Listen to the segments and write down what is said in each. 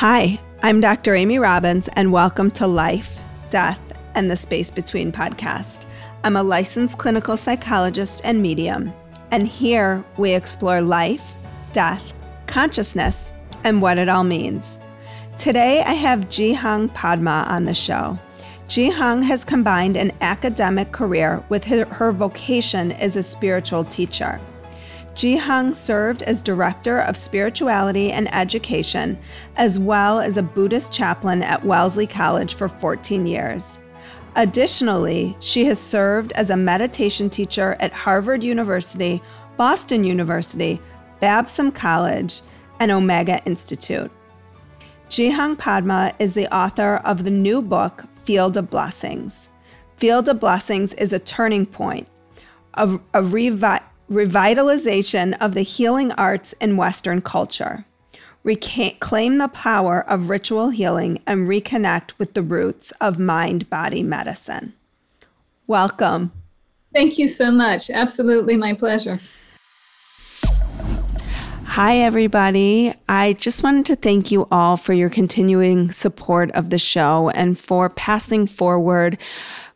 Hi, I'm Dr. Amy Robbins, and welcome to Life, Death, and the Space Between podcast. I'm a licensed clinical psychologist and medium, and here we explore life, death, consciousness, and what it all means. Today, I have Jihang Padma on the show. Jihang has combined an academic career with her, her vocation as a spiritual teacher. Jihang served as Director of Spirituality and Education, as well as a Buddhist chaplain at Wellesley College for 14 years. Additionally, she has served as a meditation teacher at Harvard University, Boston University, Babson College, and Omega Institute. Jihang Padma is the author of the new book, Field of Blessings. Field of Blessings is a turning point, a, a revi- revitalization of the healing arts in Western culture. Reclaim the power of ritual healing and reconnect with the roots of mind body medicine. Welcome. Thank you so much. Absolutely my pleasure. Hi, everybody. I just wanted to thank you all for your continuing support of the show and for passing forward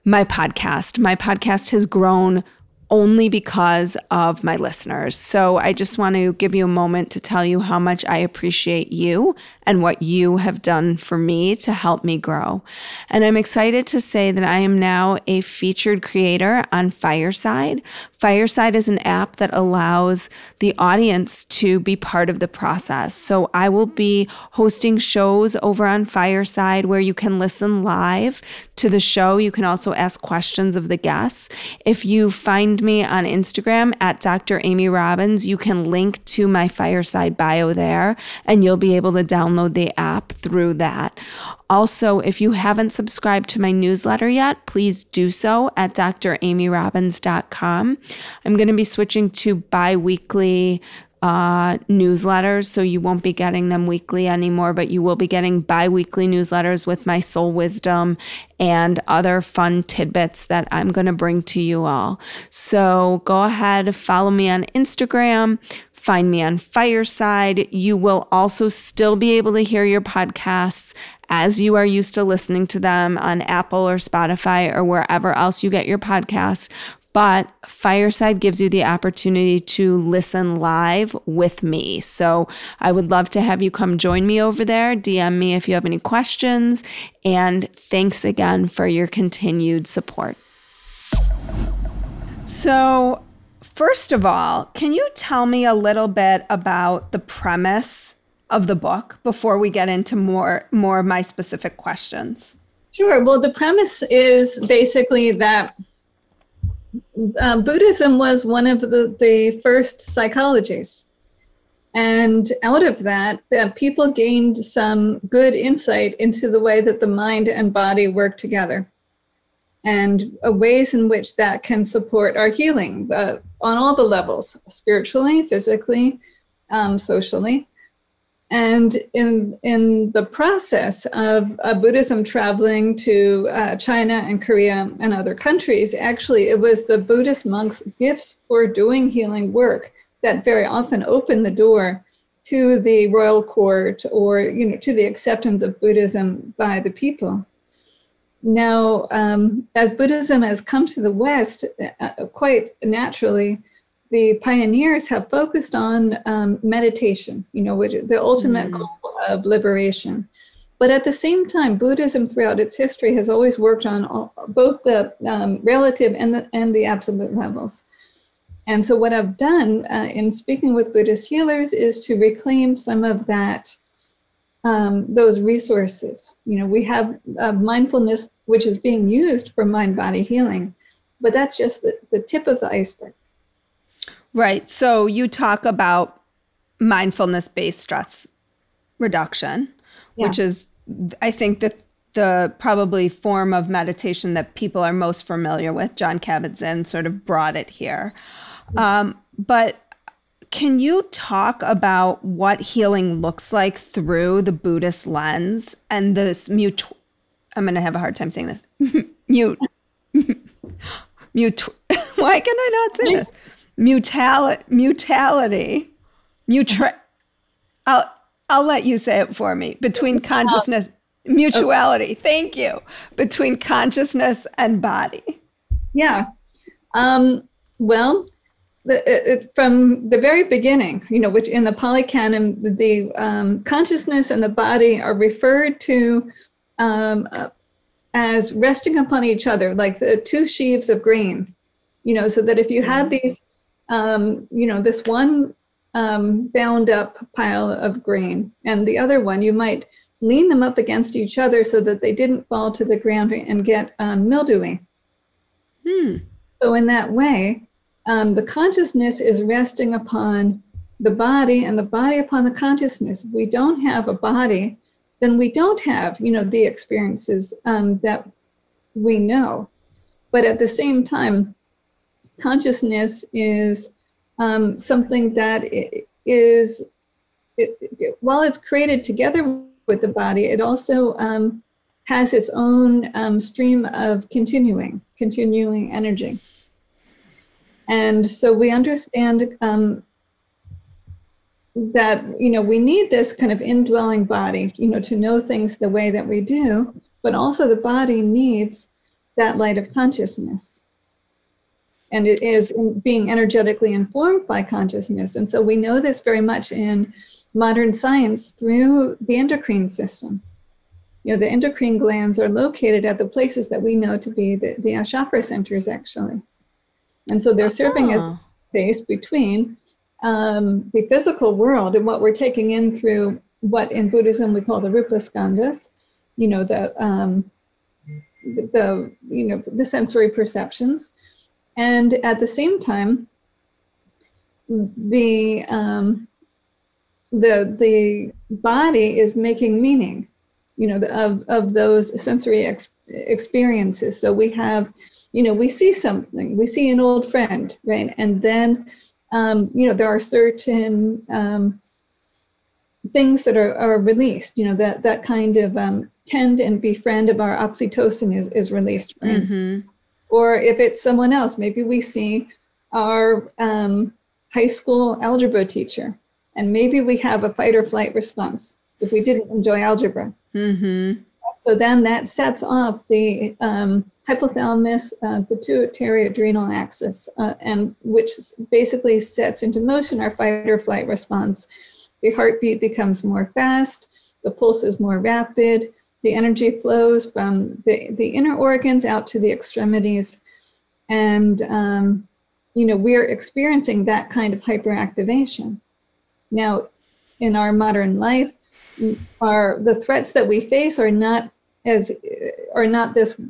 my podcast. My podcast has grown only because of my listeners. So I just want to give you a moment to tell you how much I appreciate you and what you have done for me to help me grow. And I'm excited to say that I am now a featured creator on Fireside. Fireside is an app that allows the audience to be part of the process. So I will be hosting shows over on Fireside where you can listen live to the show. You can also ask questions of the guests. If you find me on Instagram at Dr. Amy Robbins, you can link to my Fireside bio there and you'll be able to download download the app through that. Also, if you haven't subscribed to my newsletter yet, please do so at dramyrobbins.com. I'm going to be switching to bi weekly uh, newsletters, so you won't be getting them weekly anymore, but you will be getting bi weekly newsletters with my soul wisdom and other fun tidbits that I'm going to bring to you all. So go ahead, follow me on Instagram, Find me on Fireside. You will also still be able to hear your podcasts as you are used to listening to them on Apple or Spotify or wherever else you get your podcasts. But Fireside gives you the opportunity to listen live with me. So I would love to have you come join me over there. DM me if you have any questions. And thanks again for your continued support. So, First of all, can you tell me a little bit about the premise of the book before we get into more more of my specific questions? Sure. Well, the premise is basically that um, Buddhism was one of the, the first psychologies. And out of that, uh, people gained some good insight into the way that the mind and body work together and uh, ways in which that can support our healing uh, on all the levels spiritually, physically, um, socially. And in, in the process of uh, Buddhism traveling to uh, China and Korea and other countries, actually, it was the Buddhist monks' gifts for doing healing work that very often opened the door to the royal court or you know to the acceptance of Buddhism by the people. Now, um, as Buddhism has come to the West, uh, quite naturally, the pioneers have focused on um, meditation, you know, which the ultimate mm. goal of liberation. But at the same time, Buddhism throughout its history has always worked on all, both the um, relative and the, and the absolute levels. And so, what I've done uh, in speaking with Buddhist healers is to reclaim some of that um, those resources. You know, we have uh, mindfulness, which is being used for mind body healing, but that's just the, the tip of the iceberg. Right. So you talk about mindfulness based stress reduction, yeah. which is, I think, that the probably form of meditation that people are most familiar with. Jon Kabat-Zinn sort of brought it here. Um, but can you talk about what healing looks like through the Buddhist lens and this mute? I'm going to have a hard time saying this. mute. mute. Why can I not say this? Mutality. Mutality. Mutra. I'll I'll let you say it for me. Between consciousness, mutuality. Okay. Thank you. Between consciousness and body. Yeah. Um, well, the, it, from the very beginning, you know, which in the Pali Canon, the um, consciousness and the body are referred to um, uh, as resting upon each other, like the two sheaves of grain, you know, so that if you had mm-hmm. these, um, you know, this one um, bound up pile of grain and the other one, you might lean them up against each other so that they didn't fall to the ground and get um, mildewy. Hmm. So, in that way, um, the consciousness is resting upon the body and the body upon the consciousness. If we don't have a body, then we don't have, you know, the experiences um, that we know. But at the same time, consciousness is um, something that is, it, it, while it's created together with the body, it also um, has its own um, stream of continuing, continuing energy. And so we understand um, that, you know, we need this kind of indwelling body, you know, to know things the way that we do, but also the body needs that light of consciousness. And it is being energetically informed by consciousness. And so we know this very much in modern science through the endocrine system. You know, the endocrine glands are located at the places that we know to be the, the chakra centers, actually. And so they're serving as ah. space between um, the physical world and what we're taking in through what in Buddhism we call the rupa skandhas, you know, the, um, the, you know, the sensory perceptions. And at the same time, the, um, the, the body is making meaning, you know, of, of those sensory ex- experiences. So we have you know, we see something, we see an old friend, right? And then, um, you know, there are certain um, things that are, are released, you know, that, that kind of um, tend and befriend of our oxytocin is, is released, for mm-hmm. instance. Or if it's someone else, maybe we see our um, high school algebra teacher, and maybe we have a fight or flight response if we didn't enjoy algebra. Mm-hmm. So then that sets off the um, hypothalamus uh, pituitary adrenal axis, uh, and which basically sets into motion our fight or flight response. The heartbeat becomes more fast, the pulse is more rapid, the energy flows from the, the inner organs out to the extremities. And, um, you know, we're experiencing that kind of hyperactivation. Now, in our modern life, our the threats that we face are not as are not this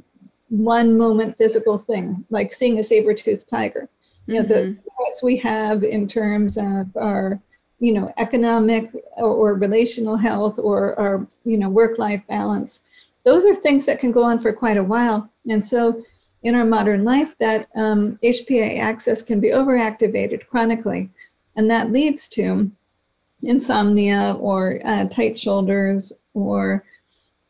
one moment physical thing like seeing a saber-toothed tiger you know mm-hmm. the threats we have in terms of our you know economic or, or relational health or you know work-life balance. Those are things that can go on for quite a while. And so in our modern life that um, hpa axis can be overactivated chronically. And that leads to insomnia or uh, tight shoulders or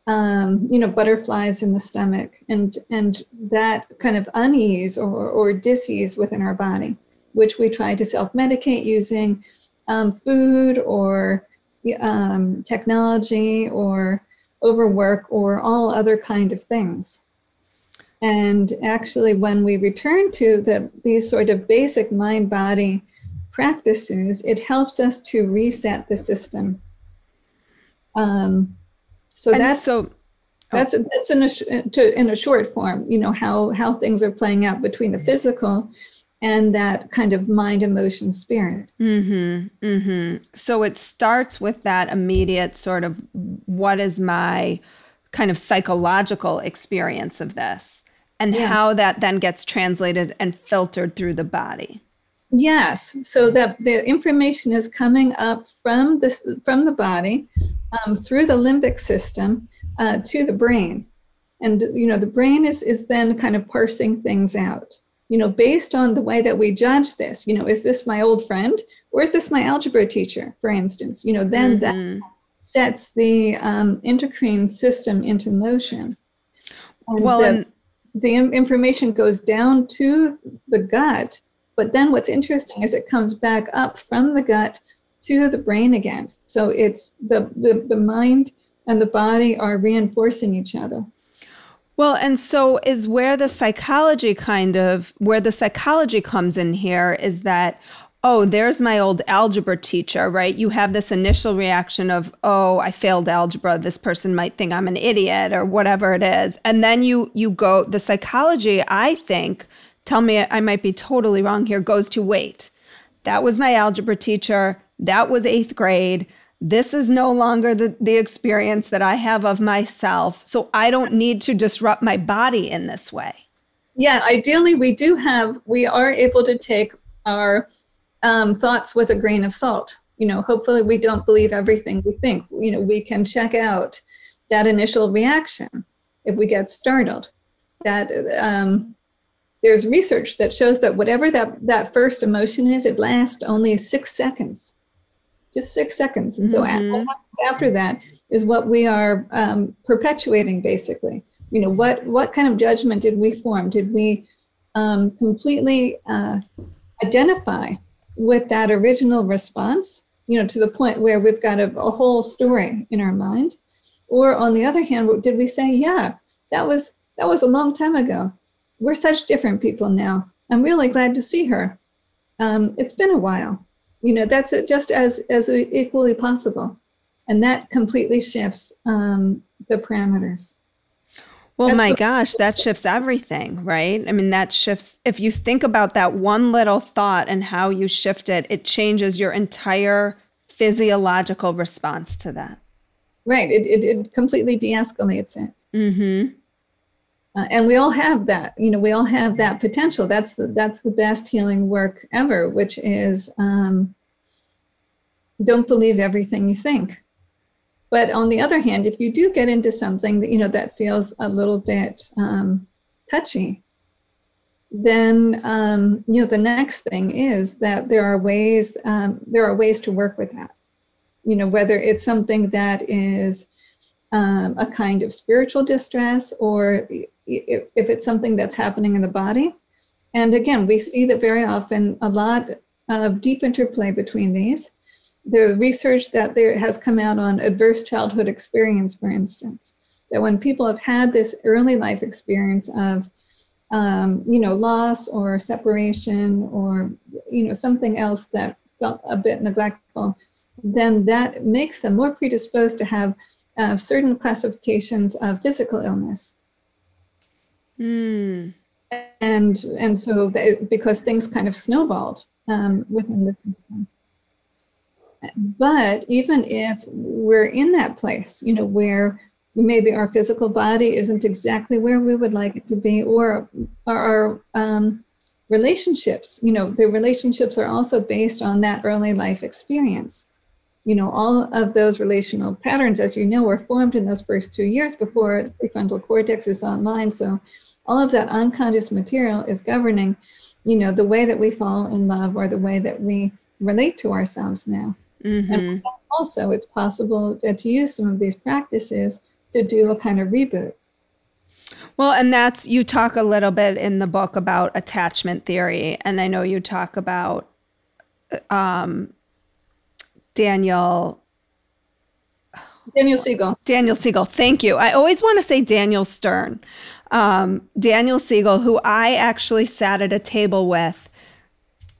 um, you know, butterflies in the stomach and and that kind of unease or, or disease within our body, which we try to self-medicate using um, food or um, technology or overwork or all other kind of things. And actually, when we return to the, these sort of basic mind body practices, it helps us to reset the system. Um, so and that's so. Oh. That's that's in a to, in a short form, you know how how things are playing out between the physical and that kind of mind, emotion, spirit. Mm-hmm. Mm-hmm. So it starts with that immediate sort of what is my kind of psychological experience of this, and yeah. how that then gets translated and filtered through the body. Yes, so that the information is coming up from the from the body um, through the limbic system uh, to the brain, and you know the brain is is then kind of parsing things out. You know, based on the way that we judge this. You know, is this my old friend or is this my algebra teacher, for instance? You know, then mm-hmm. that sets the um, endocrine system into motion. And well, the, and- the information goes down to the gut but then what's interesting is it comes back up from the gut to the brain again. So it's the, the, the mind and the body are reinforcing each other. Well, and so is where the psychology kind of where the psychology comes in here is that oh, there's my old algebra teacher, right? You have this initial reaction of, oh, I failed algebra. This person might think I'm an idiot or whatever it is. And then you you go the psychology, I think, tell me I might be totally wrong here, goes to wait. That was my algebra teacher. That was 8th grade this is no longer the, the experience that I have of myself. So I don't need to disrupt my body in this way. Yeah, ideally, we do have, we are able to take our um, thoughts with a grain of salt. You know, hopefully, we don't believe everything we think. You know, we can check out that initial reaction if we get startled. That um, there's research that shows that whatever that, that first emotion is, it lasts only six seconds just six seconds. And so mm-hmm. after that is what we are um, perpetuating, basically. You know, what what kind of judgment did we form? Did we um, completely uh, identify with that original response? You know, to the point where we've got a, a whole story in our mind, or on the other hand, did we say, "Yeah, that was that was a long time ago. We're such different people now. I'm really glad to see her. Um, it's been a while." You know that's just as as equally possible. And that completely shifts um, the parameters. Well that's my gosh that shifts everything right? I mean that shifts if you think about that one little thought and how you shift it it changes your entire physiological response to that. Right it, it, it completely de-escalates it. Mm-hmm uh, and we all have that you know we all have that potential. That's the that's the best healing work ever which is um, don't believe everything you think. But on the other hand if you do get into something that you know that feels a little bit um, touchy then um, you know the next thing is that there are ways um, there are ways to work with that. You know whether it's something that is um, a kind of spiritual distress or if, it's something that's happening in the body. And again, we see that very often a lot of deep interplay between these. The research that there has come out on adverse childhood experience, for instance, that when people have had this early life experience of, um, you know, loss or separation or, you know, something else that felt a bit neglectful, then that makes them more predisposed to have uh, certain classifications of physical illness. Mm. And and so they, because things kind of snowballed um, within the system. But even if we're in that place, you know, where maybe our physical body isn't exactly where we would like it to be, or our um, relationships, you know, the relationships are also based on that early life experience you know, all of those relational patterns, as you know, are formed in those first two years before the prefrontal cortex is online. So all of that unconscious material is governing, you know, the way that we fall in love or the way that we relate to ourselves now. Mm-hmm. And also, it's possible to use some of these practices to do a kind of reboot. Well, and that's you talk a little bit in the book about attachment theory, and I know you talk about um, Daniel. Daniel Siegel. Daniel Siegel. Thank you. I always want to say Daniel Stern. Um, Daniel Siegel, who I actually sat at a table with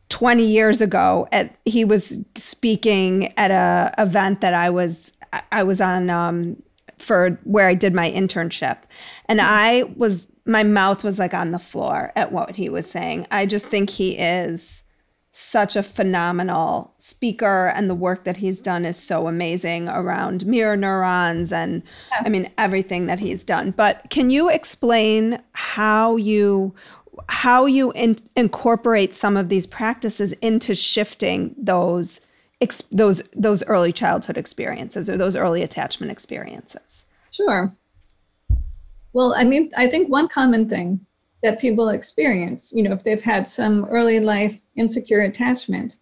20 years ago at he was speaking at a event that I was I was on um, for where I did my internship. And I was my mouth was like on the floor at what he was saying. I just think he is such a phenomenal speaker and the work that he's done is so amazing around mirror neurons and yes. I mean everything that he's done. But can you explain how you how you in, incorporate some of these practices into shifting those ex, those those early childhood experiences or those early attachment experiences? Sure. Well, I mean, I think one common thing that people experience, you know, if they've had some early life insecure attachment,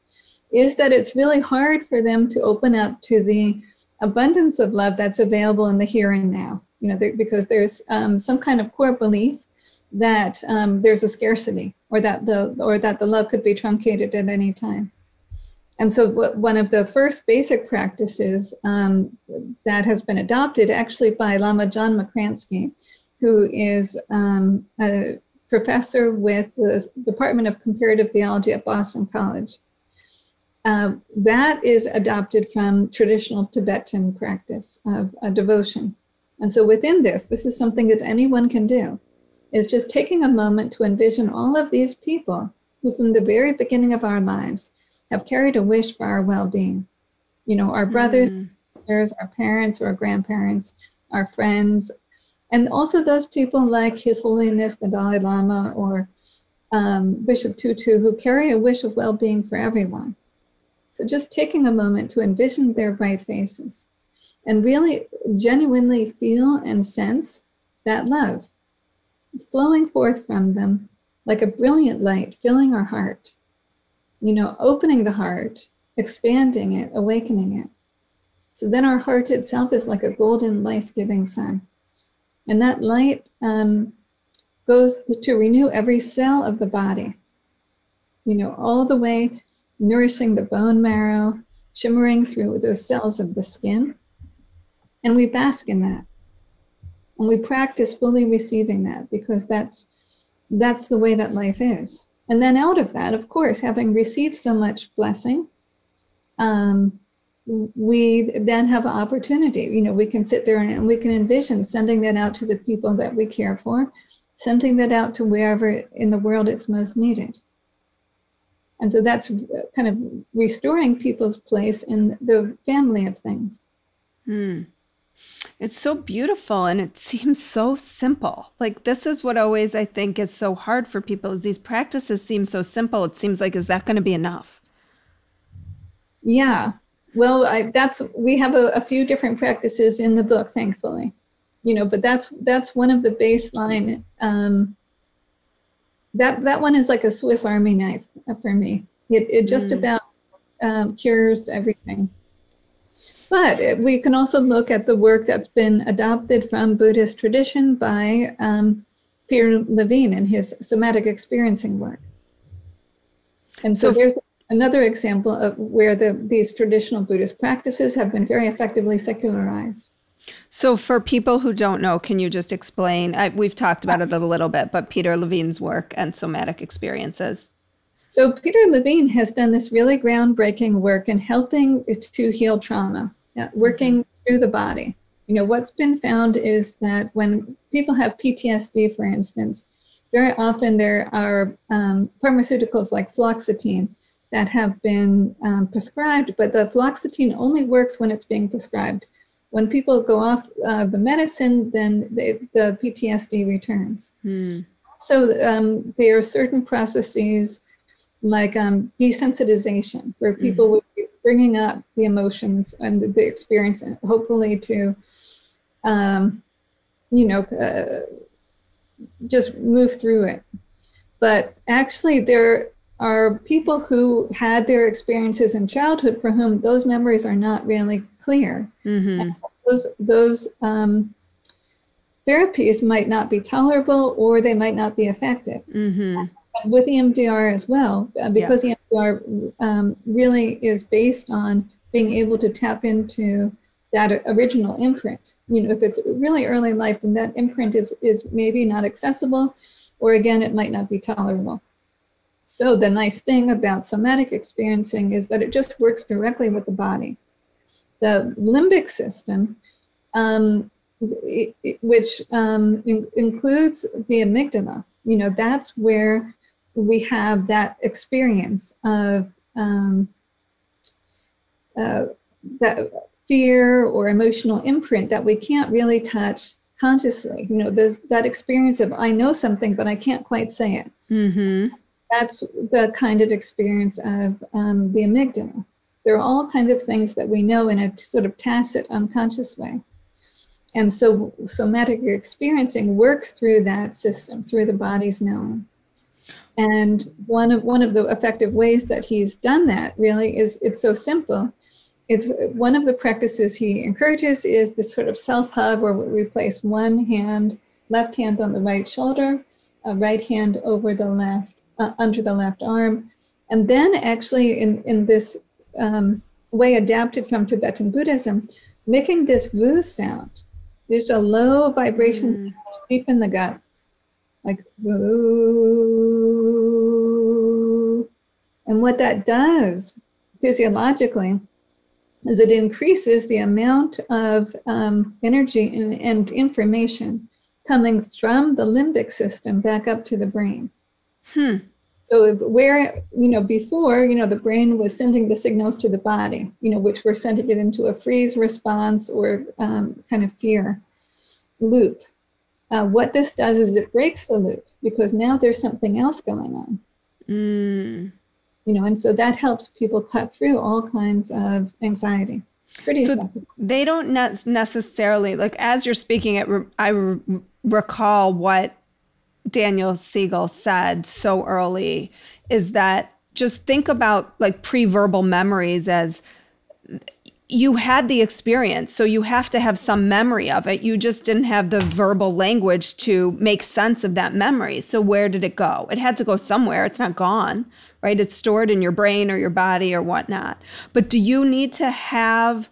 is that it's really hard for them to open up to the abundance of love that's available in the here and now. You know, because there's um, some kind of core belief that um, there's a scarcity, or that the or that the love could be truncated at any time. And so, one of the first basic practices um, that has been adopted actually by Lama John Makransky, who is um, a professor with the Department of Comparative Theology at Boston College. Uh, that is adopted from traditional Tibetan practice of a devotion. And so within this, this is something that anyone can do, is just taking a moment to envision all of these people who from the very beginning of our lives have carried a wish for our well-being. You know, our brothers, mm. sisters, our parents or our grandparents, our friends, and also those people like His Holiness the Dalai Lama or um, Bishop Tutu who carry a wish of well being for everyone. So just taking a moment to envision their bright faces and really genuinely feel and sense that love flowing forth from them like a brilliant light filling our heart, you know, opening the heart, expanding it, awakening it. So then our heart itself is like a golden life giving sun. And that light um, goes to renew every cell of the body, you know, all the way nourishing the bone marrow, shimmering through the cells of the skin. And we bask in that. And we practice fully receiving that because that's that's the way that life is. And then out of that, of course, having received so much blessing, um, we then have an opportunity. You know, we can sit there and we can envision sending that out to the people that we care for, sending that out to wherever in the world it's most needed. And so that's kind of restoring people's place in the family of things. Hmm. It's so beautiful and it seems so simple. Like this is what always I think is so hard for people is these practices seem so simple. It seems like is that going to be enough? Yeah. Well, I, that's we have a, a few different practices in the book, thankfully. You know, but that's that's one of the baseline. Um, that that one is like a Swiss Army knife for me. It it just mm. about um, cures everything. But we can also look at the work that's been adopted from Buddhist tradition by um, Peter Levine and his somatic experiencing work. And so, so there's another example of where the, these traditional Buddhist practices have been very effectively secularized. So, for people who don't know, can you just explain? I, we've talked about it a little bit, but Peter Levine's work and somatic experiences. So, Peter Levine has done this really groundbreaking work in helping to heal trauma, uh, working mm-hmm. through the body. You know, what's been found is that when people have PTSD, for instance, very often there are um, pharmaceuticals like fluoxetine that have been um, prescribed, but the fluoxetine only works when it's being prescribed. When people go off uh, the medicine, then they, the PTSD returns. Mm. So um, there are certain processes like um, desensitization, where people mm. would be bringing up the emotions and the, the experience, and hopefully to, um, you know, uh, just move through it. But actually, there are people who had their experiences in childhood for whom those memories are not really clear. Mm-hmm. those those um, therapies might not be tolerable or they might not be effective. Mm-hmm. With EMDR as well, uh, because yeah. EMDR um, really is based on being able to tap into that original imprint. You know, if it's really early life, then that imprint is is maybe not accessible, or again, it might not be tolerable. So the nice thing about somatic experiencing is that it just works directly with the body. The limbic system, um, it, it, which um, in, includes the amygdala, you know, that's where we have that experience of um, uh, that fear or emotional imprint that we can't really touch consciously. You know, there's that experience of I know something, but I can't quite say it. Mm-hmm that's the kind of experience of um, the amygdala. There are all kinds of things that we know in a sort of tacit, unconscious way. And so somatic experiencing works through that system, through the body's knowing. And one of one of the effective ways that he's done that really is it's so simple. It's one of the practices he encourages is this sort of self hug where we place one hand, left hand on the right shoulder, a right hand over the left uh, under the left arm. And then, actually, in, in this um, way adapted from Tibetan Buddhism, making this vu sound. There's a low vibration mm. deep in the gut, like vu. And what that does physiologically is it increases the amount of um, energy and, and information coming from the limbic system back up to the brain. Hmm. So where, you know, before, you know, the brain was sending the signals to the body, you know, which were sending it into a freeze response or um, kind of fear loop. Uh, what this does is it breaks the loop because now there's something else going on. Mm. You know, and so that helps people cut through all kinds of anxiety. Pretty so they don't ne- necessarily like as you're speaking it re- I re- recall what Daniel Siegel said so early is that just think about like pre-verbal memories as you had the experience so you have to have some memory of it. You just didn't have the verbal language to make sense of that memory. So where did it go? It had to go somewhere. It's not gone right? It's stored in your brain or your body or whatnot. But do you need to have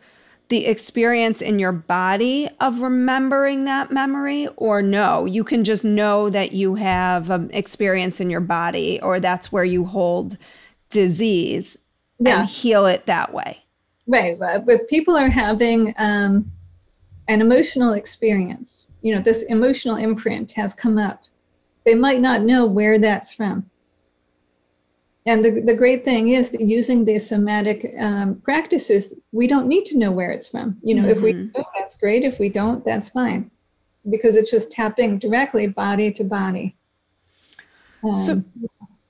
the experience in your body of remembering that memory or no? You can just know that you have an experience in your body or that's where you hold disease yeah. and heal it that way. Right but people are having um, an emotional experience you know this emotional imprint has come up they might not know where that's from and the, the great thing is that using these somatic um, practices, we don't need to know where it's from. You know, mm-hmm. if we mm-hmm. that's great. If we don't, that's fine, because it's just tapping directly body to body. Um, so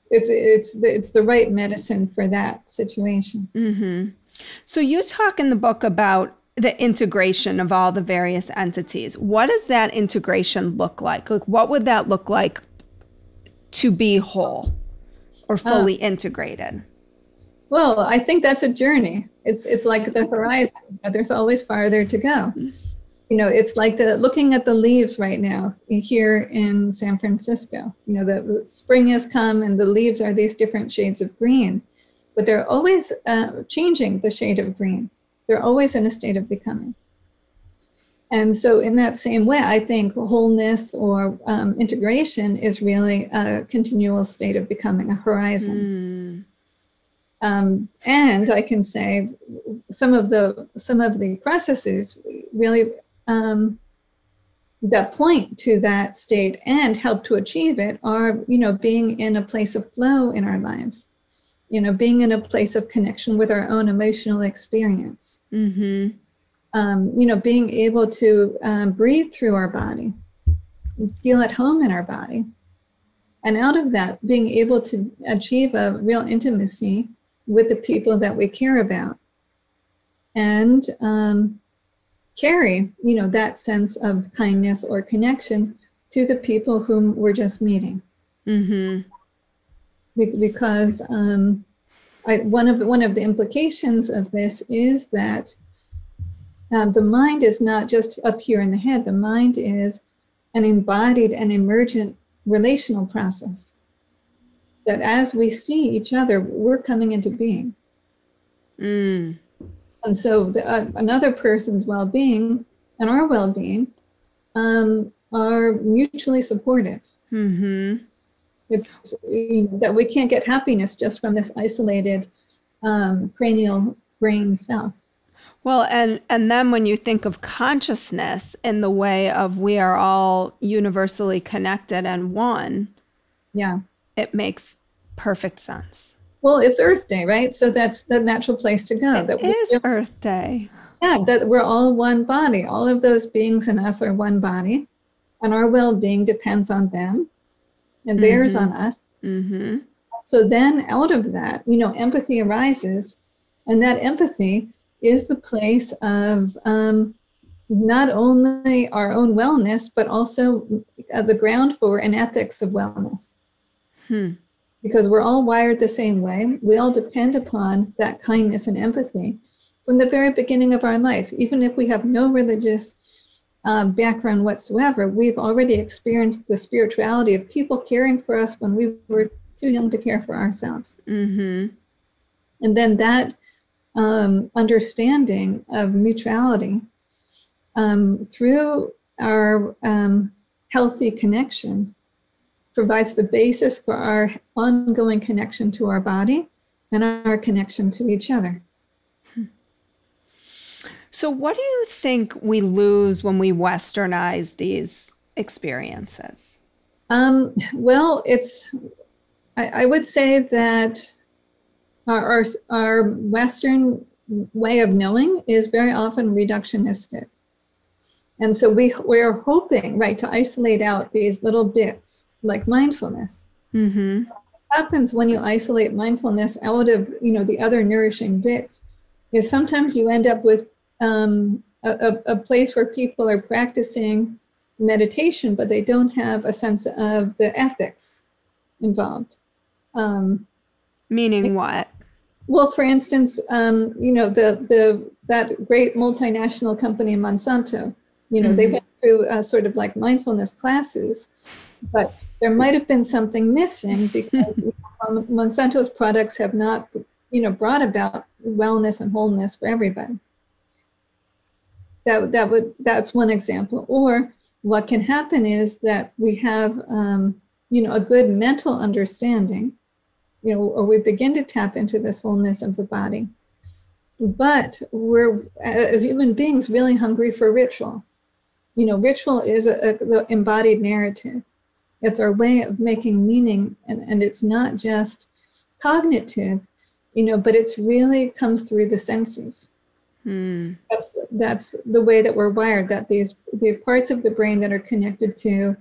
it's it's the, it's the right medicine for that situation. Mm-hmm. So you talk in the book about the integration of all the various entities. What does that integration look like? Like, what would that look like to be whole? Or uh, fully uh, integrated? Well, I think that's a journey. It's it's like the horizon. There's always farther to go. Mm-hmm. You know, it's like the looking at the leaves right now here in San Francisco. You know, the, the spring has come and the leaves are these different shades of green, but they're always uh, changing the shade of green. They're always in a state of becoming. And so, in that same way, I think wholeness or um, integration is really a continual state of becoming a horizon. Mm. Um, and I can say some of the some of the processes really um, that point to that state and help to achieve it are, you know, being in a place of flow in our lives. You know, being in a place of connection with our own emotional experience. Mm-hmm um, you know, being able to um, breathe through our body, feel at home in our body. And out of that, being able to achieve a real intimacy with the people that we care about and um, carry, you know, that sense of kindness or connection to the people whom we're just meeting. Mm-hmm. Be- because um, I, one of the, one of the implications of this is that um, the mind is not just up here in the head, the mind is an embodied and emergent relational process. That as we see each other, we're coming into being. Mm. And so the, uh, another person's well being and our well being um, are mutually supportive. Mm-hmm. It's, you know, that we can't get happiness just from this isolated um, cranial brain self. Well, and and then when you think of consciousness in the way of we are all universally connected and one, yeah, it makes perfect sense. Well, it's Earth Day, right? So that's the natural place to go. It that is Earth Day. Yeah, that we're all one body. All of those beings in us are one body, and our well-being depends on them, and mm-hmm. theirs on us. Mm-hmm. So then, out of that, you know, empathy arises, and that empathy is the place of um, not only our own wellness, but also uh, the ground for an ethics of wellness. Hmm. Because we're all wired the same way. We all depend upon that kindness and empathy from the very beginning of our life. Even if we have no religious um, background whatsoever, we've already experienced the spirituality of people caring for us when we were too young to care for ourselves. Mm-hmm. And then that um, understanding of mutuality um, through our um, healthy connection provides the basis for our ongoing connection to our body and our connection to each other. So, what do you think we lose when we westernize these experiences? Um, well, it's, I, I, would say that our, our, our Western way of knowing is very often reductionistic. And so we, we're hoping, right, to isolate out these little bits like mindfulness. Mm-hmm. What happens when you isolate mindfulness out of, you know, the other nourishing bits is sometimes you end up with um, a, a place where people are practicing meditation, but they don't have a sense of the ethics involved. Um, Meaning what? Well, for instance, um, you know the the that great multinational company Monsanto. You know mm-hmm. they went through uh, sort of like mindfulness classes, but there might have been something missing because Monsanto's products have not, you know, brought about wellness and wholeness for everybody. That that would that's one example. Or what can happen is that we have, um, you know, a good mental understanding, you know, or we begin to tap into this wholeness of the body. But we're, as human beings, really hungry for ritual. You know, ritual is a, the embodied narrative. It's our way of making meaning, and, and it's not just cognitive, you know, but it's really comes through the senses. Hmm. That's that's the way that we're wired. That these the parts of the brain that are connected to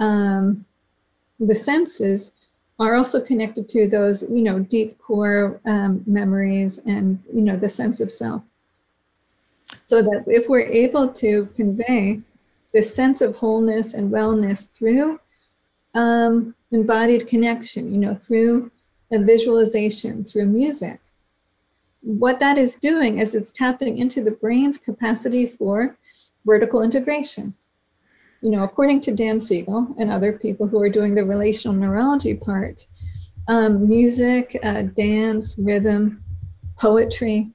um, the senses are also connected to those you know deep core um, memories and you know the sense of self. So that if we're able to convey this sense of wholeness and wellness through um, embodied connection, you know, through a visualization, through music, what that is doing is it's tapping into the brain's capacity for vertical integration. You know, according to Dan Siegel and other people who are doing the relational neurology part, um, music, uh, dance, rhythm, poetry,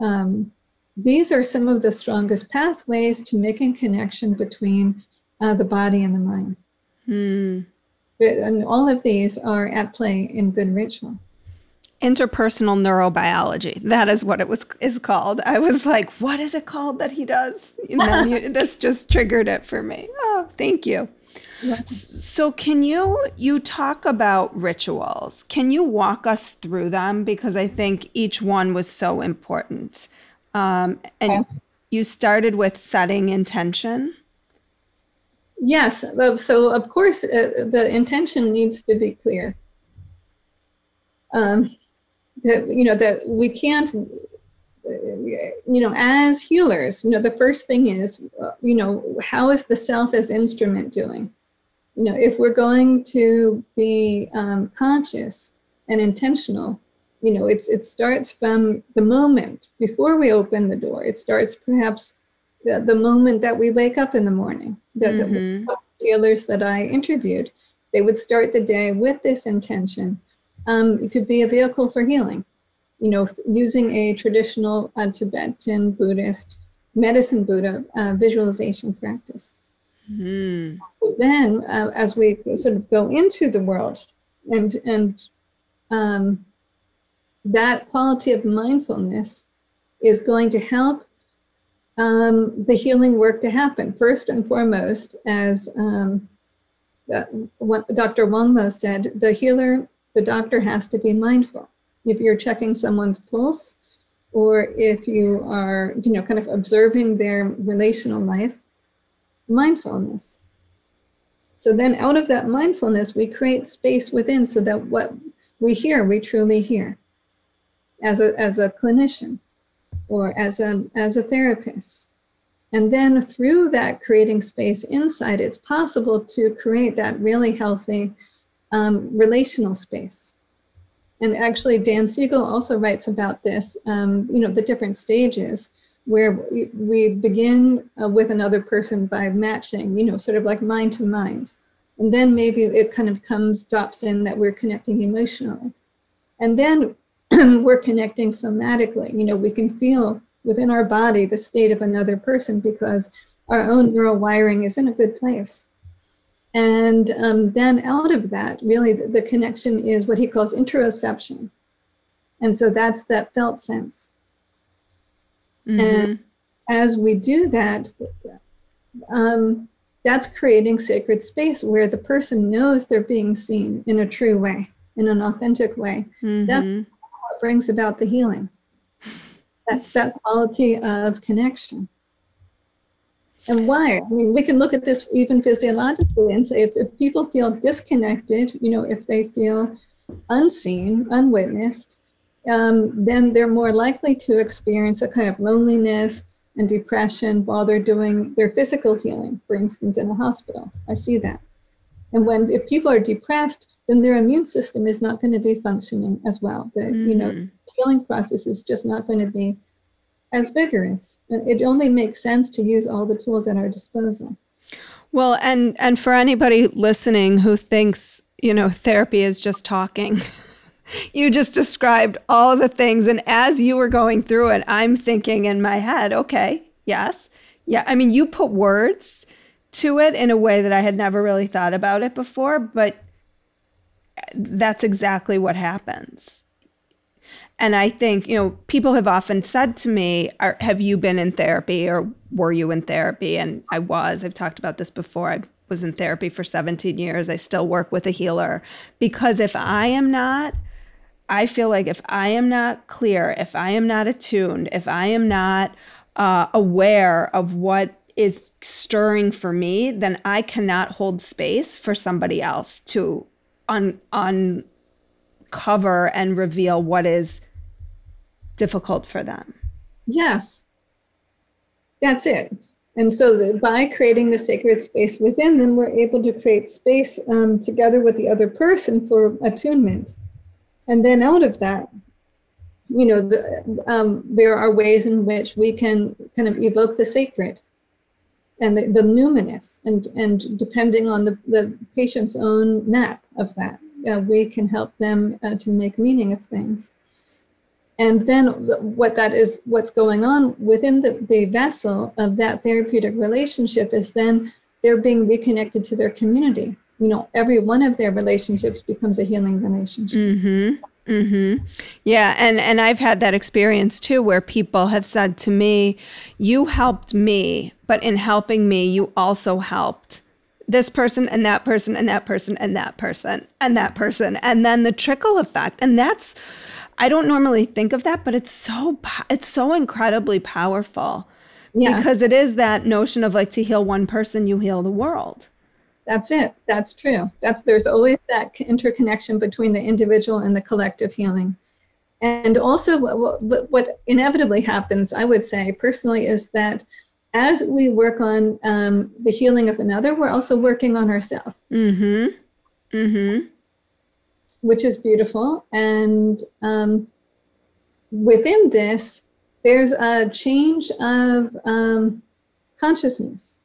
um, these are some of the strongest pathways to making connection between uh, the body and the mind. Hmm. And all of these are at play in good ritual interpersonal neurobiology. That is what it was is called. I was like, what is it called that he does? And then you, this just triggered it for me. Oh, thank you. So can you you talk about rituals? Can you walk us through them because I think each one was so important. Um, and okay. you started with setting intention. Yes. So of course uh, the intention needs to be clear. Um, that you know that we can't you know as healers you know the first thing is you know how is the self as instrument doing you know if we're going to be um, conscious and intentional you know it's it starts from the moment before we open the door it starts perhaps the, the moment that we wake up in the morning the, mm-hmm. the healers that i interviewed they would start the day with this intention um, to be a vehicle for healing. You know, using a traditional uh, Tibetan Buddhist medicine Buddha uh, visualization practice. Mm. Then, uh, as we sort of go into the world, and and um, that quality of mindfulness is going to help um, the healing work to happen. First and foremost, as um, uh, Dr. Wangmo said, the healer the doctor has to be mindful. If you're checking someone's pulse, or if you are, you know, kind of observing their relational life, mindfulness. So then out of that mindfulness, we create space within so that what we hear, we truly hear as a, as a clinician or as a, as a therapist. And then through that creating space inside, it's possible to create that really healthy um, relational space. And actually, Dan Siegel also writes about this, um, you know, the different stages where we, begin uh, with another person by matching, you know, sort of like mind to mind. And then maybe it kind of comes, drops in that we're connecting emotionally. And then we're connecting somatically. You know, we can feel within our body the state of another person because our own neural wiring is in a good place. And um, then out of that, really, the, the connection is what he calls interoception. And so that's that felt sense. Mm-hmm. And as we do that, um, that's creating sacred space where the person knows they're being seen in a true way, in an authentic way. Mm-hmm. That's what brings about the healing. That, that quality of connection. And why? I mean, we can look at this even physiologically and say if, if people feel disconnected, you know, if they feel unseen, unwitnessed, um, then they're more likely to experience a kind of loneliness and depression while they're doing their physical healing, for instance, in a hospital. I see that. And when if people are depressed, then their immune system is not going to be functioning as well. The mm-hmm. you know mm-hmm. healing process is just not going to be as vigorous. It only makes sense to use all the tools at our disposal. Well, and and for anybody listening who thinks you know therapy is just talking. you just described all the things. And as you were going through it, I'm thinking in my head, okay, yes. Yeah. I mean, you put words to it in a way that I had never really thought about it before, but that's exactly what happens. And I think, you know, people have often said to me, Have you been in therapy or were you in therapy? And I was. I've talked about this before. I was in therapy for 17 years. I still work with a healer because if I am not, I feel like if I am not clear, if I am not attuned, if I am not uh, aware of what is stirring for me, then I cannot hold space for somebody else to un- uncover and reveal what is difficult for them. Yes, that's it. And so that by creating the sacred space within them, we're able to create space um, together with the other person for attunement and then out of that you know the, um, there are ways in which we can kind of evoke the sacred and the, the numinous and and depending on the, the patient's own map of that uh, we can help them uh, to make meaning of things and then what that is what's going on within the, the vessel of that therapeutic relationship is then they're being reconnected to their community you know every one of their relationships becomes a healing relationship mm-hmm. Mm-hmm. yeah and and i've had that experience too where people have said to me you helped me but in helping me you also helped this person and that person and that person and that person and that person and then the trickle effect and that's i don't normally think of that but it's so it's so incredibly powerful yeah. because it is that notion of like to heal one person you heal the world that's it. That's true. That's there's always that interconnection between the individual and the collective healing. And also, what, what, what inevitably happens, I would say personally, is that as we work on um, the healing of another, we're also working on ourselves. Mm-hmm. Mm-hmm. Which is beautiful. And um, within this, there's a change of um, consciousness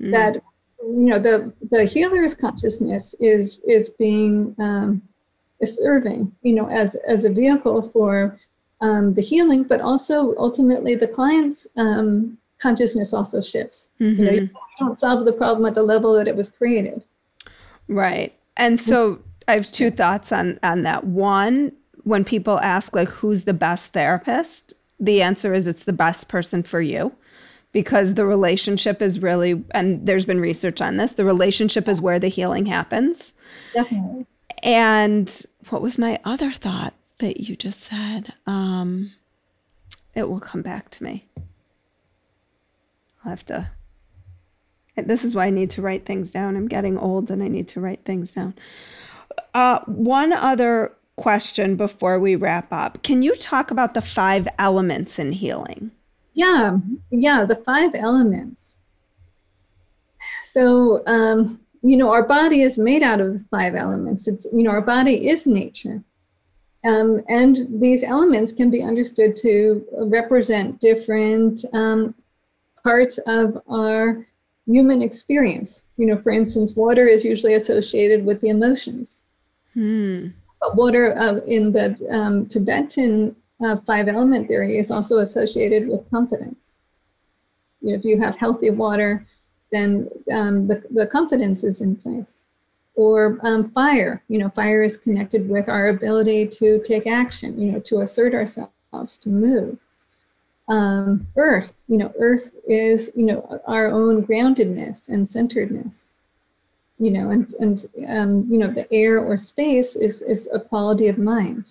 mm. that you know the the healer's consciousness is is being um, is serving you know as as a vehicle for um, the healing but also ultimately the client's um, consciousness also shifts mm-hmm. you know you don't solve the problem at the level that it was created right and so i have two thoughts on on that one when people ask like who's the best therapist the answer is it's the best person for you because the relationship is really, and there's been research on this, the relationship is where the healing happens. Definitely. And what was my other thought that you just said? Um, it will come back to me. I'll have to. This is why I need to write things down. I'm getting old and I need to write things down. Uh, one other question before we wrap up. Can you talk about the five elements in healing? Yeah, yeah, the five elements. So, um, you know, our body is made out of the five elements. It's, you know, our body is nature. Um, and these elements can be understood to represent different um, parts of our human experience. You know, for instance, water is usually associated with the emotions. Hmm. But water uh, in the um, Tibetan uh, five element theory is also associated with confidence. You know, if you have healthy water, then um, the, the confidence is in place. Or um, fire, you know, fire is connected with our ability to take action, you know, to assert ourselves, to move. Um, earth, you know, earth is, you know, our own groundedness and centeredness you know, and and um, you know, the air or space is is a quality of mind.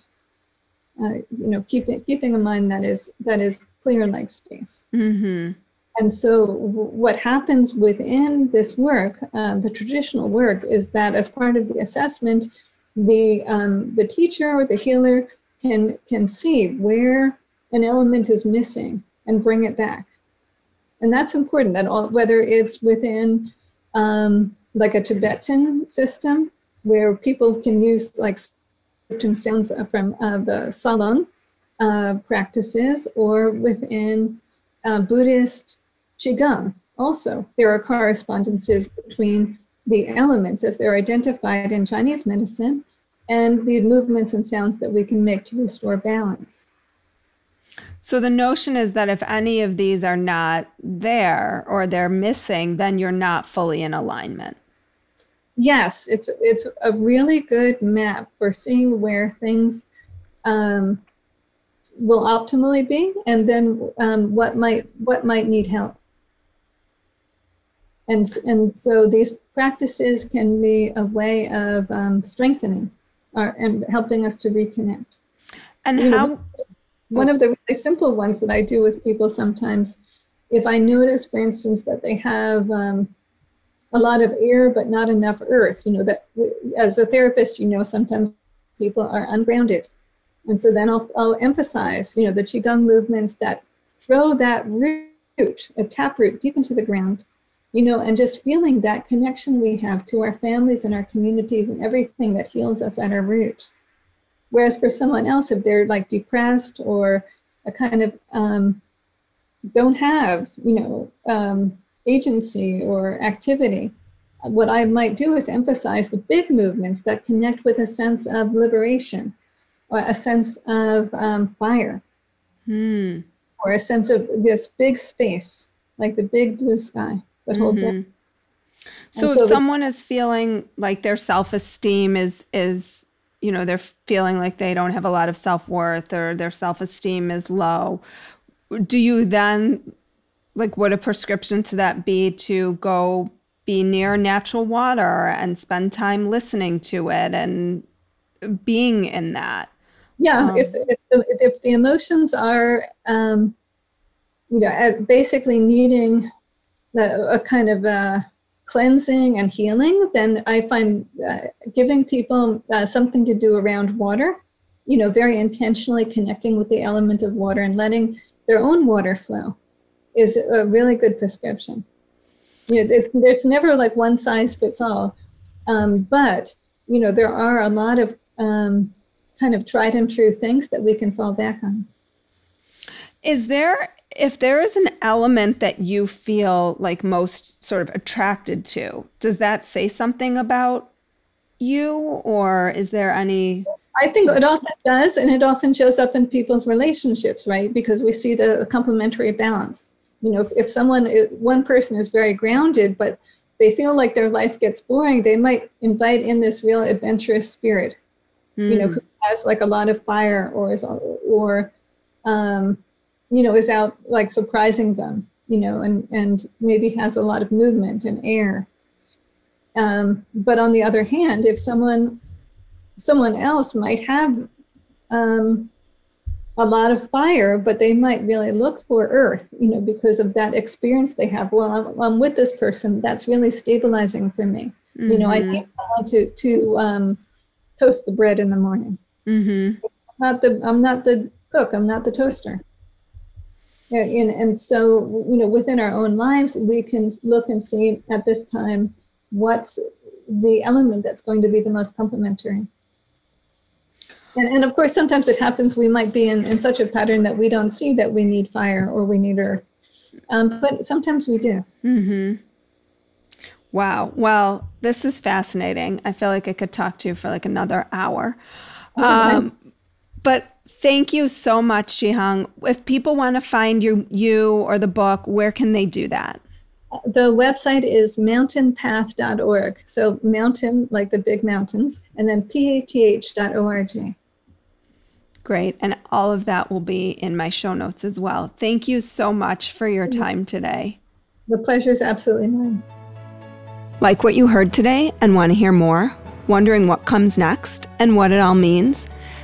Uh, you know, keeping keeping a mind that is that is clear like space. Mm-hmm. And so, w- what happens within this work, uh, the traditional work, is that as part of the assessment, the um, the teacher or the healer can can see where an element is missing and bring it back. And that's important. That all, whether it's within um, like a Tibetan system where people can use like certain sounds from uh, the Tsa Lung uh, practices or within uh, Buddhist Qigong. Also, there are correspondences between the elements as they're identified in Chinese medicine and the movements and sounds that we can make to restore balance. So the notion is that if any of these are not there or they're missing, then you're not fully in alignment yes, it's it's a really good map for seeing where things um, will optimally be, and then um, what might what might need help. And and so these practices can be a way of um, strengthening our, and helping us to reconnect. And you how? Know, one of the really simple ones that I do with people sometimes, if I notice, for instance, that they have um, a lot of air but not enough earth you know that as a therapist you know sometimes people are ungrounded. And so then i'll, I'll emphasize you know the qigong movements that throw that root a taproot deep into the ground you know and just feeling that connection we have to our families and our communities and everything that heals us at our root whereas for someone else if they're like depressed or a kind of um, don't have you know um, agency or activity. What I might do is emphasize the big movements that connect with a sense of liberation or a sense of um, fire hmm. or a sense of this big space, like the big blue sky that holds mm-hmm. it. So, so if someone is feeling like their self-esteem is is you know they're feeling like they don't have a lot of self-worth or their self-esteem is low. Do you then like would a prescription to that be to go be near natural water and spend time listening to it and being in that? Yeah um, if, if, if the emotions are um, you know basically needing the, a kind of a cleansing and healing then i find uh, giving people uh, something to do around water you know very intentionally connecting with the element of water and letting their own water flow is a really good prescription. You know, it's, it's never like one size fits all, um, but you know there are a lot of um, kind of tried and true things that we can fall back on. Is there, if there is an element that you feel like most sort of attracted to, does that say something about you, or is there any? I think it often does, and it often shows up in people's relationships, right? Because we see the complementary balance you know if, if someone one person is very grounded but they feel like their life gets boring they might invite in this real adventurous spirit mm. you know hmm. who has like a lot of fire or is or um you know is out like surprising them you know and and maybe has a lot of movement and air um but on the other hand if someone someone else might have um a lot of fire, but they might really look for earth, you know, because of that experience they have. Well, I'm, I'm with this person. That's really stabilizing for me. Mm-hmm. You know, I mm-hmm. need someone to to um, toast the bread in the morning. Mm-hmm. I'm not the I'm not the cook. I'm not the toaster. And, and so, you know, within our own lives, we can look and see at this time what's the element that's going to be the most complementary. And, and of course, sometimes it happens we might be in, in such a pattern that we don't see that we need fire or we need earth. Um, but sometimes we do. Mm-hmm. Wow. Well, this is fascinating. I feel like I could talk to you for like another hour. Um, but thank you so much, Ji Hyang. If people want to find you, you or the book, where can they do that? The website is mountainpath.org. So mountain, like the big mountains, and then path.org. Great. And all of that will be in my show notes as well. Thank you so much for your mm-hmm. time today. The pleasure is absolutely mine. Like what you heard today and want to hear more? Wondering what comes next and what it all means?